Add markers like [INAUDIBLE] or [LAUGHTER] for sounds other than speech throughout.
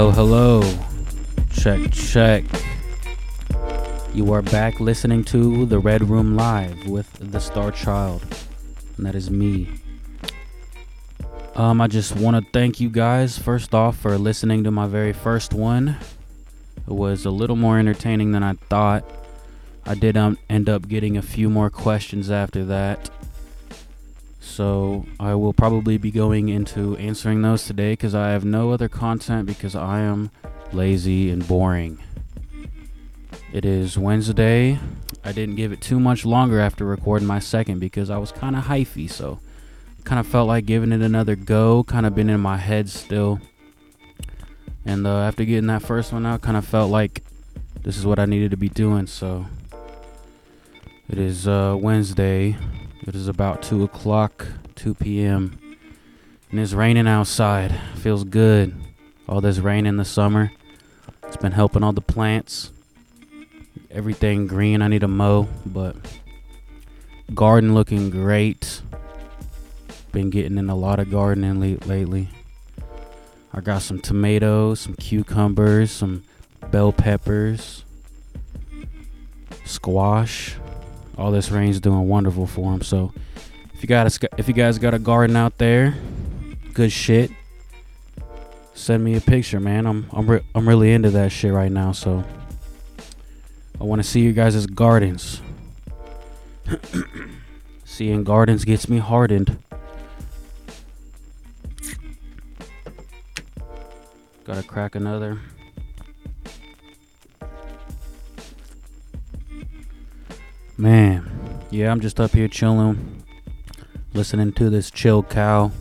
Hello, hello. Check, check. You are back listening to The Red Room Live with The Star Child. And that is me. Um, I just want to thank you guys, first off, for listening to my very first one. It was a little more entertaining than I thought. I did um, end up getting a few more questions after that. So I will probably be going into answering those today because I have no other content because I am lazy and boring. It is Wednesday. I didn't give it too much longer after recording my second because I was kind of hyphy, so kind of felt like giving it another go. Kind of been in my head still. And uh, after getting that first one out, kind of felt like this is what I needed to be doing. So it is uh, Wednesday. It is about 2 o'clock, 2 p.m. And it's raining outside. Feels good. All this rain in the summer. It's been helping all the plants. Everything green. I need to mow, but garden looking great. Been getting in a lot of gardening le- lately. I got some tomatoes, some cucumbers, some bell peppers, squash. All this rain's doing wonderful for them. So if you got a, if you guys got a garden out there, good shit. Send me a picture, man. I'm I'm re- I'm really into that shit right now. So I want to see you guys' gardens. [COUGHS] Seeing gardens gets me hardened. Gotta crack another. Man, yeah, I'm just up here chilling, listening to this ChilledCow,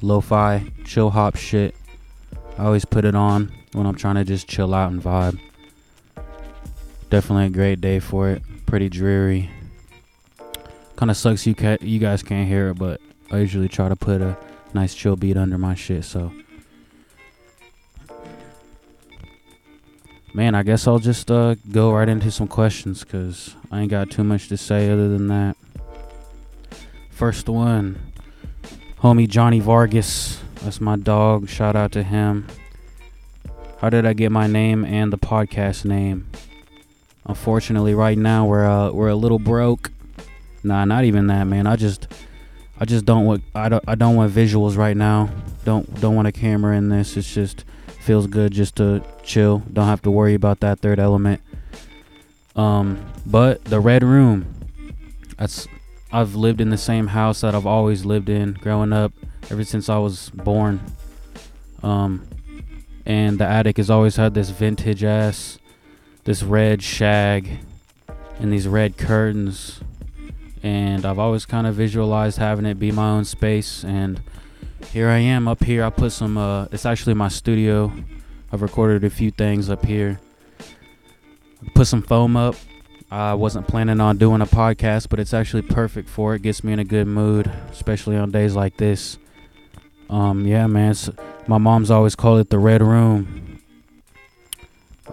lo-fi, chill hop shit. I always put it on when I'm trying to just chill out and vibe. Definitely a great day for it. Pretty dreary. Kind of sucks you ca- you guys can't hear it, but I usually try to put a nice chill beat under my shit. So, man, I guess I'll just uh, go right into some questions because I ain't got too much to say other than that. First one, homie Johnny Vargas. That's my dog. Shout out to him. How did I get my name and the podcast name? Unfortunately, right now we're uh, we're a little broke. Nah, not even that, man. I just I just don't want I don't I don't want visuals right now. Don't don't want a camera in this. It's just feels good just to chill. Don't have to worry about that third element. Um, but the red room. That's I've lived in the same house that I've always lived in growing up ever since I was born. Um, and the attic has always had this vintage ass, this red shag, and these red curtains. And I've always kind of visualized having it be my own space. And here I am up here. I put some, uh, it's actually my studio. I've recorded a few things up here. Put some foam up. I wasn't planning on doing a podcast, but it's actually perfect for it. Gets me in a good mood, especially on days like this. Um, yeah, man. My mom's always called it the red room.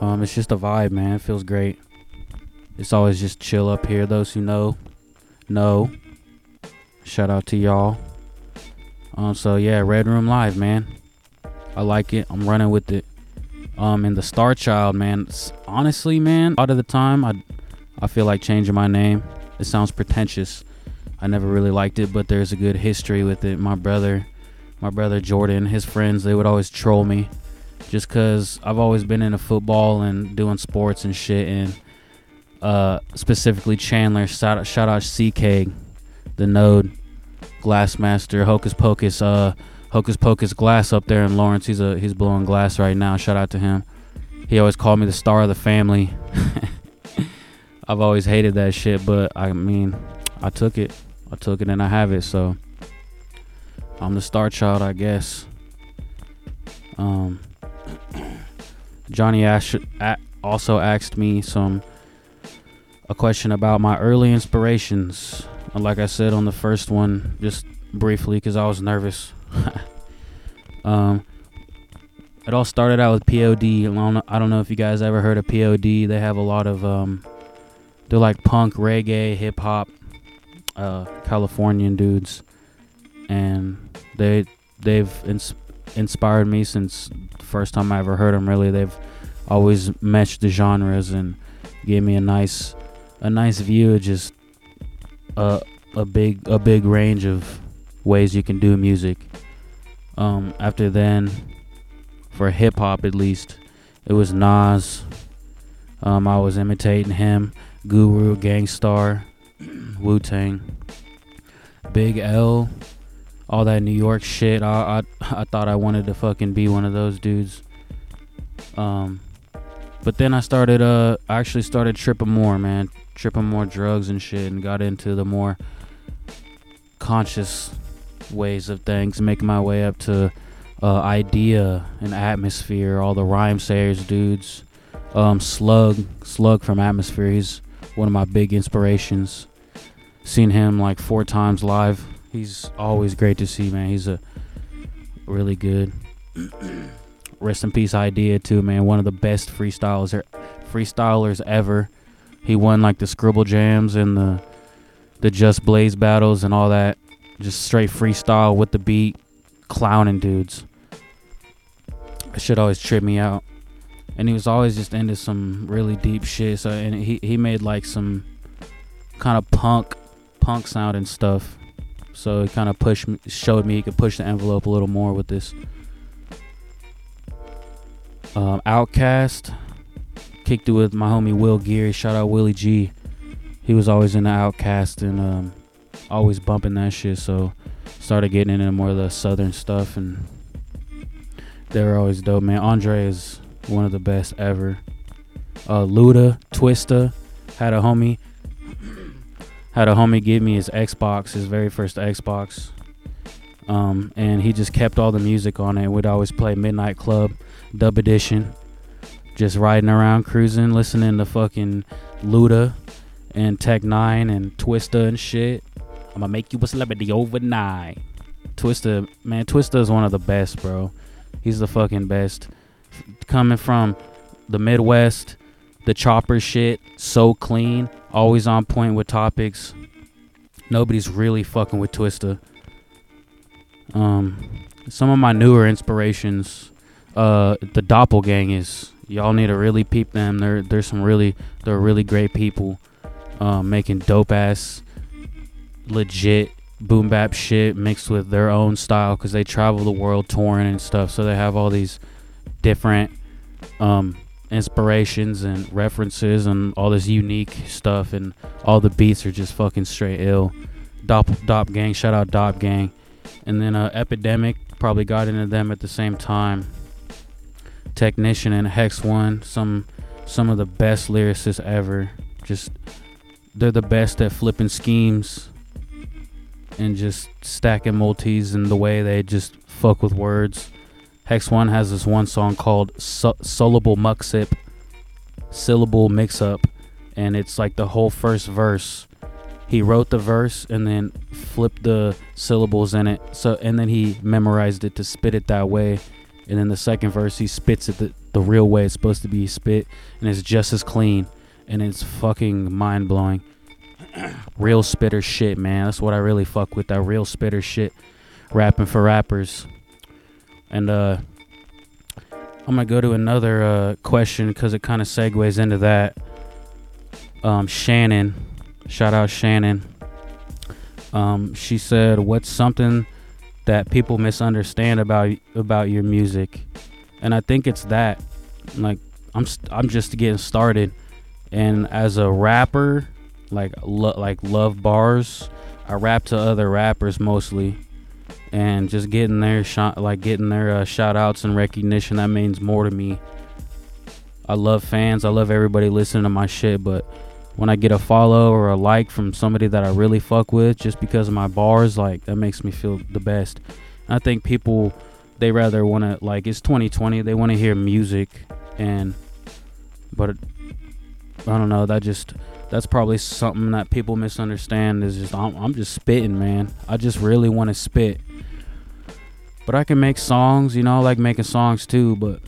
Um, it's just a vibe, man. It feels great. It's always just chill up here. Those who know, know. Shout out to y'all. Um, so yeah, Red Room Live, man. I like it. I'm running with it. Um, and the Star Child, man. Honestly, man, a lot of the time, I, I feel like changing my name. It sounds pretentious. I never really liked it, but there's a good history with it. My brother my brother Jordan, his friends, they would always troll me just because I've always been into football and doing sports and shit. And uh, specifically Chandler, shout out, shout out CK, the node, Glassmaster, Hocus Pocus, uh, Hocus Pocus Glass up there in Lawrence. He's a he's blowing glass right now. Shout out to him. He always called me the star of the family. [LAUGHS] I've always hated that shit, but I mean, I took it. I took it and I have it. So I'm the star child, I guess. Um, [COUGHS] Johnny Ash also asked me some a question about my early inspirations. Like I said on the first one, just briefly because I was nervous. [LAUGHS] um, it all started out with POD. I don't, know, if you guys ever heard of POD. They have a lot of um, they're like punk, reggae, hip hop, uh, Californian dudes and they they've ins- inspired me since the first time I ever heard them. Really, they've always matched the genres and gave me a nice a nice view of just a a big a big range of ways you can do music. Um, after then, for hip hop at least, it was Nas. Um, I was imitating him, Guru, Gang Starr, [CLEARS THROAT] Wu Tang, Big L, all that New York shit. I, I I thought I wanted to fucking be one of those dudes. Um, but then I started uh I actually started tripping more, man, tripping more drugs and shit, and got into the more conscious ways of things, making my way up to uh, Eyedea and atmosphere. All the Rhymesayers dudes, um, Slug, Slug from Atmosphere. He's one of my big inspirations. Seen him like four times live. He's always great to see, man. He's a really good. [CLEARS THROAT] Rest in peace, Eyedea too, man. One of the best freestylers, er, freestylers ever. He won like the Scribble Jams and the the Just Blaze battles and all that. Just straight freestyle with the beat, clowning dudes. That should always trip me out. And he was always just into some really deep shit. So and he he made like some kind of punk punk sound and stuff. So it kind of pushed me, showed me he could push the envelope a little more with this. Um, OutKast kicked it with my homie Will Geary. Shout out Willie G. He was always in the OutKast and um, always bumping that shit. So started getting into more of the southern stuff and they were always dope, man. Andre is one of the best ever. Uh, Luda, Twista, had a homie had a homie give me his Xbox, his very first Xbox. Um, and he just kept all the music on it. We'd always play Midnight Club, Dub Edition, just riding around, cruising, listening to fucking Luda and Tech N9ne and Twista and shit. I'm gonna make you a celebrity overnight. Twista, man, Twista is one of the best, bro. He's the fucking best. Coming from the Midwest, the chopper shit, so clean, always on point with topics. Nobody's really fucking with Twista. Um, some of my newer inspirations, uh, the Doppelgangers. Y'all need to really peep them. They're they're some really they're really great people, um, making dope ass, legit boom bap shit mixed with their own style because they travel the world touring and stuff. So they have all these different um, inspirations and references and all this unique stuff and all the beats are just fucking straight ill. Dop Dop Gang, shout out Dop Gang. And then uh, Epidemic probably got into them at the same time. Technician and Hex One, some some of the best lyricists ever. Just they're the best at flipping schemes and just stacking multis and the way they just fuck with words. Hex One has this one song called Su- Syllable Mucksip, Syllable Mix Up, and it's like the whole first verse. He wrote the verse and then flipped the syllables in it. So and then he memorized it to spit it that way. And then the second verse he spits it the, the real way it's supposed to be spit, and it's just as clean, and it's fucking mind blowing. [CLEARS THROAT] real spitter shit, man. That's what I really fuck with. That real spitter shit, rapping for rappers. And uh, I'm gonna go to another uh, question because it kind of segues into that. Um, Shannon, shout out Shannon. Um, she said, "What's something that people misunderstand about about your music?" And I think it's that, like, I'm I'm just getting started, and as a rapper, like lo- like love bars, I rap to other rappers mostly. And just getting their shot like getting their uh, shout outs and recognition that means more to me. I love fans. I love everybody listening to my shit but when i get a follow or a like from somebody that i really fuck with just because of my bars like that makes me feel the best. I think people they rather want to like it's 2020 they want to hear music and but i don't know that just that's probably something that people misunderstand is just I'm, I'm just spitting man. I just really want to spit. But I can make songs, you know, I like making songs too, but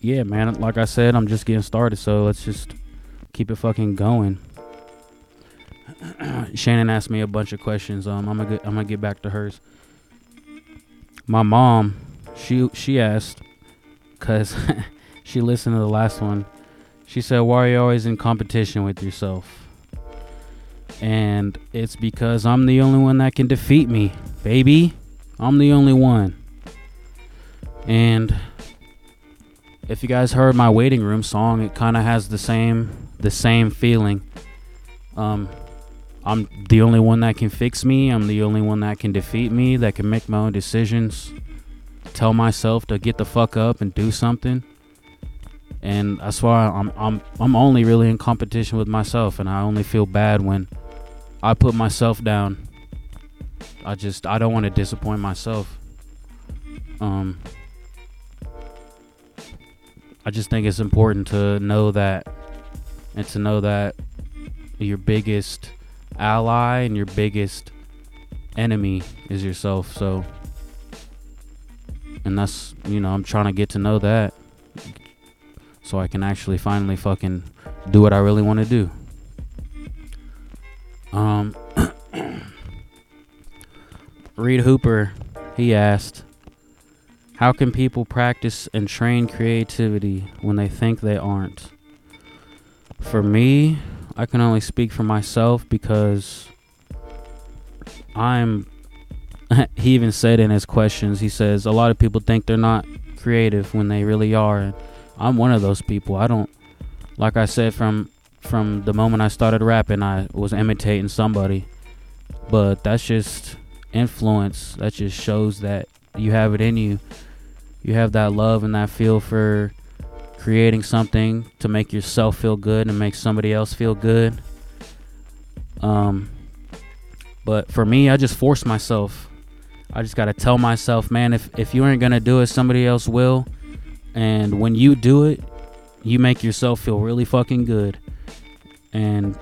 yeah, man, like I said, I'm just getting started, so let's just keep it fucking going. [CLEARS THROAT] Shannon asked me a bunch of questions. Um, I'm gonna get, I'm gonna get back to hers. My mom, she she asked, cause [LAUGHS] she listened to the last one. She said, "Why are you always in competition with yourself?" And it's because I'm the only one that can defeat me, baby. I'm the only one. And if you guys heard my waiting room song, it kind of has the same the same feeling. Um, I'm the only one that can fix me. I'm the only one that can defeat me. That can make my own decisions. Tell myself to get the fuck up and do something. And that's why I'm I'm I'm only really in competition with myself, and I only feel bad when I put myself down. I just I don't want to disappoint myself. Um, I just think it's important to know that and to know that your biggest ally and your biggest enemy is yourself. So, and that's, you know, I'm trying to get to know that so I can actually finally fucking do what I really want to do. Um, [COUGHS] Reed Hooper, he asked, How can people practice and train creativity when they think they aren't? For me, I can only speak for myself because I'm. [LAUGHS] he even said in his questions, he says, A lot of people think they're not creative when they really are. And I'm one of those people. I don't, like I said, from from the moment I started rapping, I was imitating somebody. But that's just influence. That just shows that you have it in you. You have that love and that feel for creating something to make yourself feel good and make somebody else feel good. Um, but for me, I just force myself. I just gotta tell myself, man, if if you ain't gonna do it, somebody else will. And when you do it, you make yourself feel really fucking good and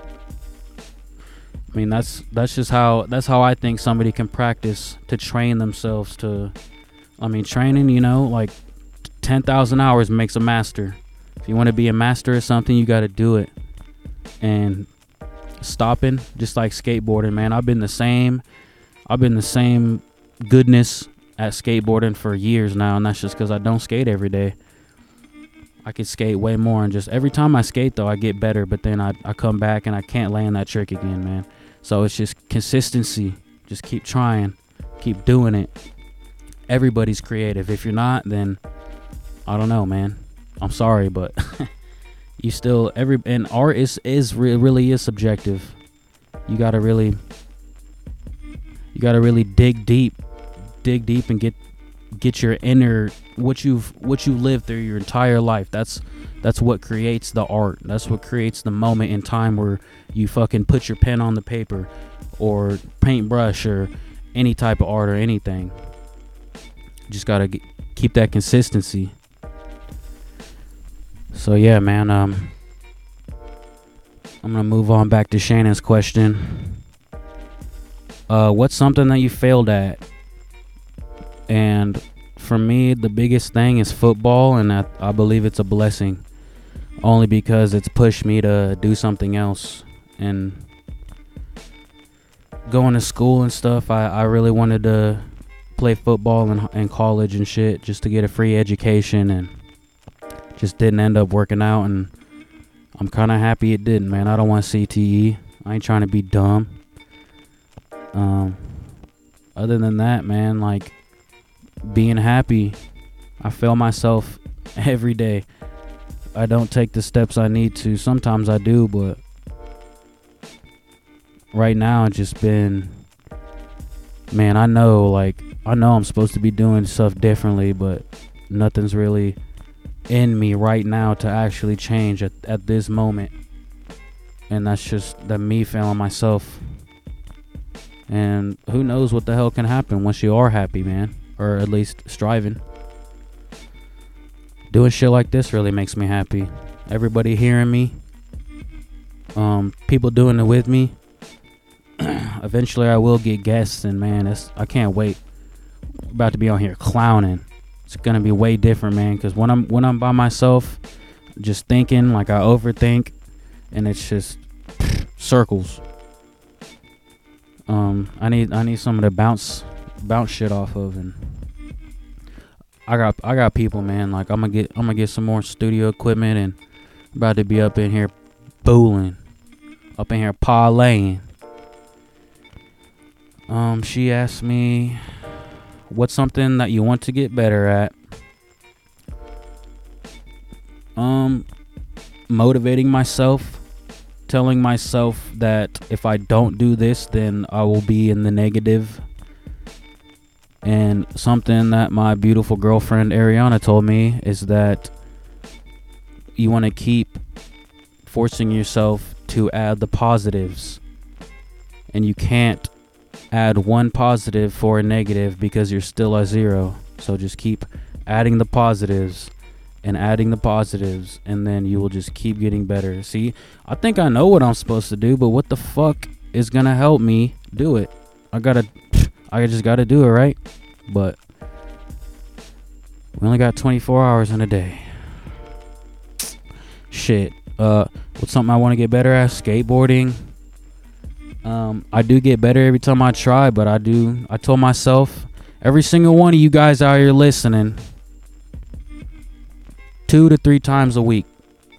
I mean that's that's just how that's how I think somebody can practice to train themselves to I mean training you know like 10,000 hours makes a master. If you want to be a master of something you got to do it. And stopping just like skateboarding man I've been the same I've been the same goodness at skateboarding for years now and that's just cuz I don't skate every day. I could skate way more and just every time I skate though I get better but then I, I come back and I can't land that trick again man. So it's just consistency. Just keep trying. Keep doing it. Everybody's creative. If you're not then I don't know man I'm sorry but [LAUGHS] you still every and art is is re- really is subjective you gotta really you gotta really dig deep dig deep and get get your inner what you've what you lived through your entire life. That's that's what creates the art. That's what creates the moment in time where you fucking put your pen on the paper or paintbrush or any type of art or anything. just gotta get, keep that consistency. So yeah, man. Um, I'm gonna move on back to Shannon's question. Uh, what's something that you failed at and for me, the biggest thing is football, and I, I believe it's a blessing. Only because it's pushed me to do something else. And going to school and stuff, I, I really wanted to play football in, in college and shit just to get a free education, and just didn't end up working out. And I'm kind of happy it didn't, man. I don't want CTE. I ain't trying to be dumb. Um, other than that, man, like being happy. I fail myself [LAUGHS] every day. I don't take the steps I need to. Sometimes I do, but right now it's just been man, I know like I know I'm supposed to be doing stuff differently, but nothing's really in me right now to actually change at, at this moment. And that's just that me failing myself. And who knows what the hell can happen once you are happy, man or at least striving. Doing shit like this really makes me happy. Everybody hearing me, um, people doing it with me. [CLEARS THROAT] Eventually, I will get guests, and man, that's I can't wait. About to be on here clowning. It's gonna be way different, man. Cause when I'm when I'm by myself, just thinking like I overthink, and it's just circles. Um, I need I need someone to bounce bounce shit off of and I got I got people, man. Like I'm gonna get I'm gonna get some more studio equipment and about to be up in here booling, up in here parlaying. Um, she asked me, "What's something that you want to get better at?" Um, motivating myself, telling myself that if I don't do this, then I will be in the negative. And something that my beautiful girlfriend Ariana told me is that you want to keep forcing yourself to add the positives. And you can't add one positive for a negative because you're still a zero. So just keep adding the positives and adding the positives and then you will just keep getting better. See, I think I know what I'm supposed to do, but what the fuck is to help me do it? I got to I just got to do it, right? But we only got 24 hours in a day. Shit. Uh what's something I want to get better at? Skateboarding. Um I do get better every time I try, but I do I told myself every single one of you guys out here listening two to three times a week.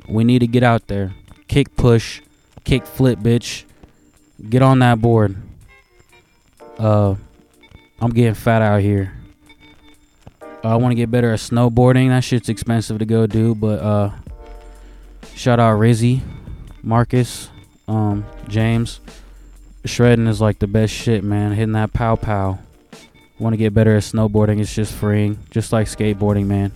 We need to get out there. Kick push, kick flip, bitch. Get on that board. Uh, I'm getting fat out here. I want to get better at snowboarding. That shit's expensive to go do, but uh, shout out Rizzy, Marcus, um, James. Shredding is like the best shit, man. Hitting that pow pow. Want to get better at snowboarding? It's just freeing, just like skateboarding, man.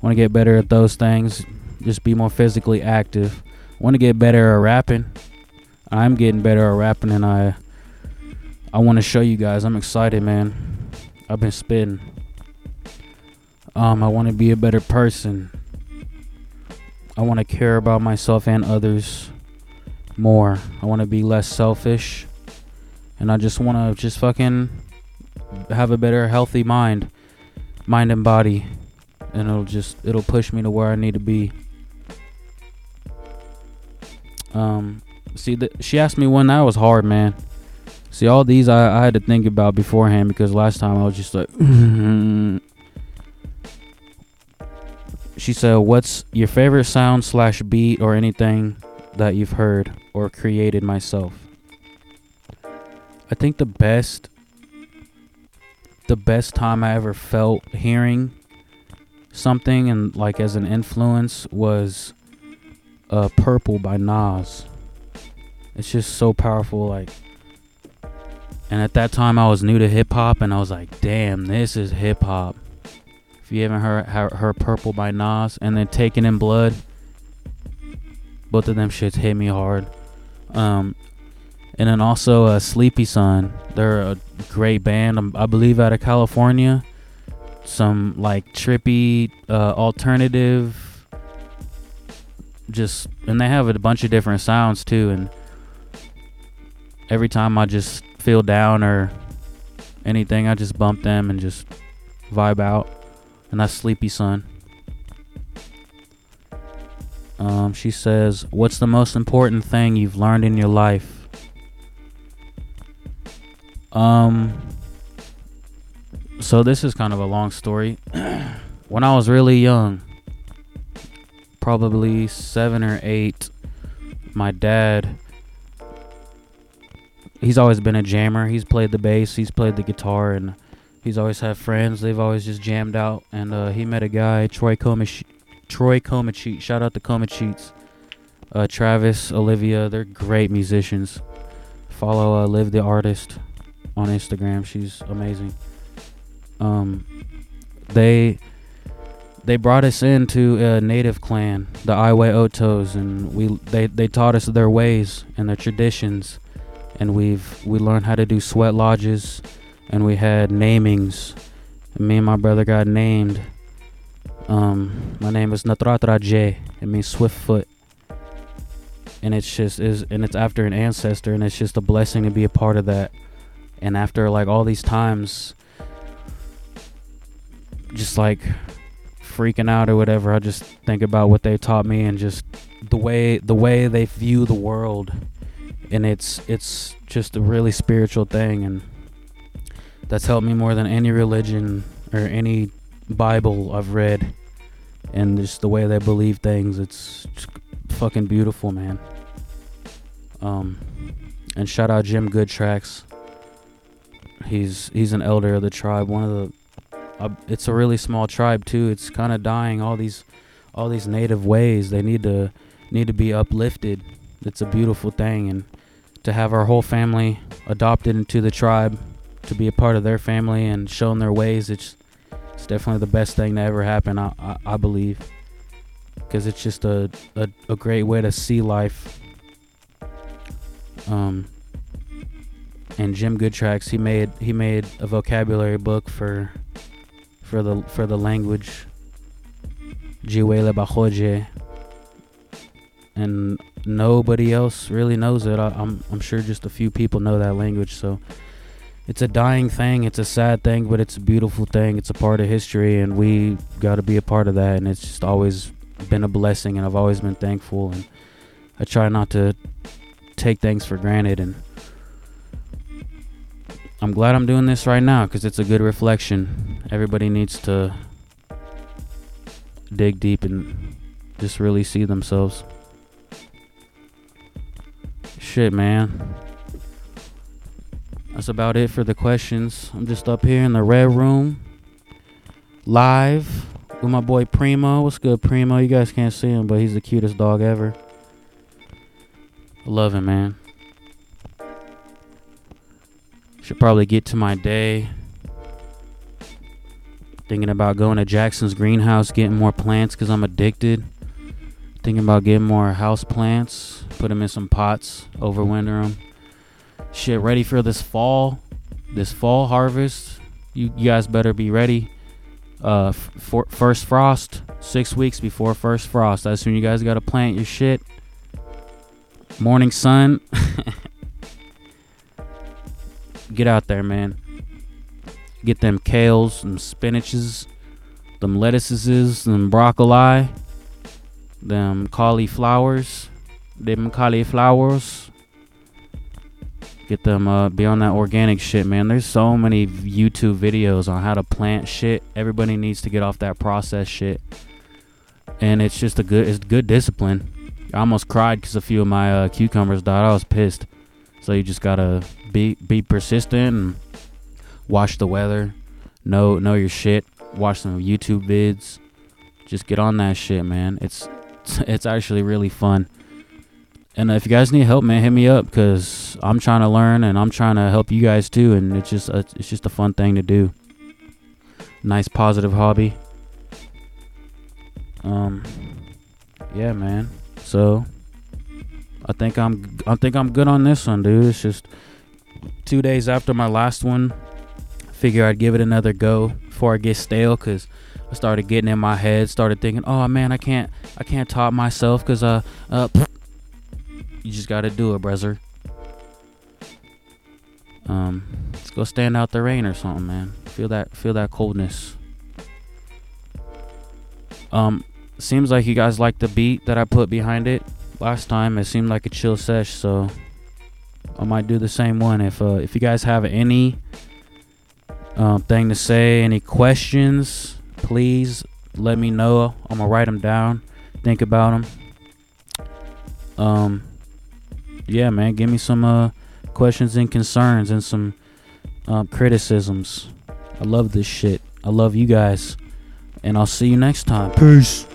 Want to get better at those things. Just be more physically active. Want to get better at rapping. I'm getting better at rapping, and I I want to show you guys. I'm excited, man. I've been spitting. Um, I want to be a better person. I want to care about myself and others more. I want to be less selfish. And I just want to just fucking have a better healthy mind, mind and body and it'll just it'll push me to where I need to be. Um, see that she asked me when that was hard, man. See all these I, I had to think about beforehand because last time I was just like. [LAUGHS] she said, "What's your favorite sound slash beat or anything that you've heard or created myself?" I think the best, the best time I ever felt hearing something and like as an influence was uh Purple by Nas. It's just so powerful like and at that time I was new to hip hop and I was like, "Damn, this is hip hop." If you haven't heard her, Purple by Nas and then Taken in Blood, both of them shits hit me hard. Um and then also uh, Sleepy Sun. They're a great band. Um, I believe out of California some like trippy uh, alternative just and they have a bunch of different sounds too and every time I just feel down or anything I just bump them and just vibe out and that's Sleepy Sun. Um, she says, "What's the most important thing you've learned in your life?" Um, so this is kind of a long story. [CLEARS THROAT] when I was really young, probably seven or eight, my dad. He's always been a jammer. He's played the bass. He's played the guitar, and he's always had friends. They've always just jammed out. And uh, he met a guy, Troy Comach- Troy Comachit. Shout out to Comacheats. Uh, Travis, Olivia, they're great musicians. Follow uh, Live the Artist on Instagram. She's amazing um, they they brought us into a native clan, the Iwe Otos, and we they, they taught us their ways and their traditions, and we've we learned how to do sweat lodges, and we had namings. Me and my brother got named. Um, my name is Natratraje. It means swift foot, and it's just is and it's after an ancestor, and it's just a blessing to be a part of that. And after like all these times, just like freaking out or whatever. I just think about what they taught me and just the way the way they view the world, and it's it's just a really spiritual thing, and that's helped me more than any religion or any Bible I've read, and just the way they believe things. It's fucking beautiful, man. Um, and shout out Jim Goodtracks. He's he's an elder of the tribe. One of the, uh, it's a really small tribe too. It's kind of dying. All these, all these native ways. They need to need to be uplifted. It's a beautiful thing, and to have our whole family adopted into the tribe, to be a part of their family and shown their ways. It's it's definitely the best thing to ever happen. I I, I believe because it's just a, a a great way to see life. Um, and Jim Goodtracks, he made he made a vocabulary book for for the for the language Jiwere Baxoje. And nobody else really knows it. I, I'm I'm sure just a few people know that language, so it's a dying thing, it's a sad thing, but it's a beautiful thing. It's a part of history and we got to be a part of that and it's just always been a blessing and I've always been thankful and I try not to take things for granted and I'm glad I'm doing this right now because it's a good reflection. Everybody needs to dig deep and just really see themselves. Shit, man. That's about it for the questions. I'm just up here in the red room, live with my boy Primo. What's good, Primo? You guys can't see him, but he's the cutest dog ever. Love him, man. Should probably get to my day. Thinking about going to Jackson's greenhouse, getting more plants because I'm addicted. Thinking about getting more house plants, put them in some pots, overwinter them. Shit, ready for this fall, this fall harvest. You, you guys better be ready. Uh, for first frost, six weeks before first frost. That's when you guys gotta plant your shit. Morning sun. [LAUGHS] get out there, man. Get them kales, them spinaches, them lettuces, them broccoli, them cauliflowers, them cauliflowers. Get them, uh, be on that organic shit, man. There's so many YouTube videos on how to plant shit. Everybody needs to get off that process shit. And it's just a good, it's good discipline. I almost cried because a few of my uh, cucumbers died. I was pissed. So you just gotta be be persistent and watch the weather. Know know your shit. Watch some YouTube vids. Just get on that shit, man. It's [LAUGHS] it's actually really fun. And if you guys need help, man, hit me up because I'm trying to learn and I'm trying to help you guys too. And it's just a, it's just a fun thing to do. Nice positive hobby. Um, yeah, man. So I think I'm I think I'm good on this one, dude. It's just two days after my last one. Figure I'd give it another go before I get stale, cause I started getting in my head, started thinking, oh man, I can't I can't top myself, cause uh uh you just gotta do it, brother. Um, let's go stand out the rain or something, man. Feel that feel that coldness. Um, seems like you guys like the beat that I put behind it last time. It seemed like a chill sesh, so I might do the same one. If uh, if you guys have any um, thing to say, any questions, please let me know. I'm gonna write them down, think about them. Um, yeah, man, give me some uh questions and concerns and some um, criticisms. I love this shit. I love you guys, and I'll see you next time. Peace.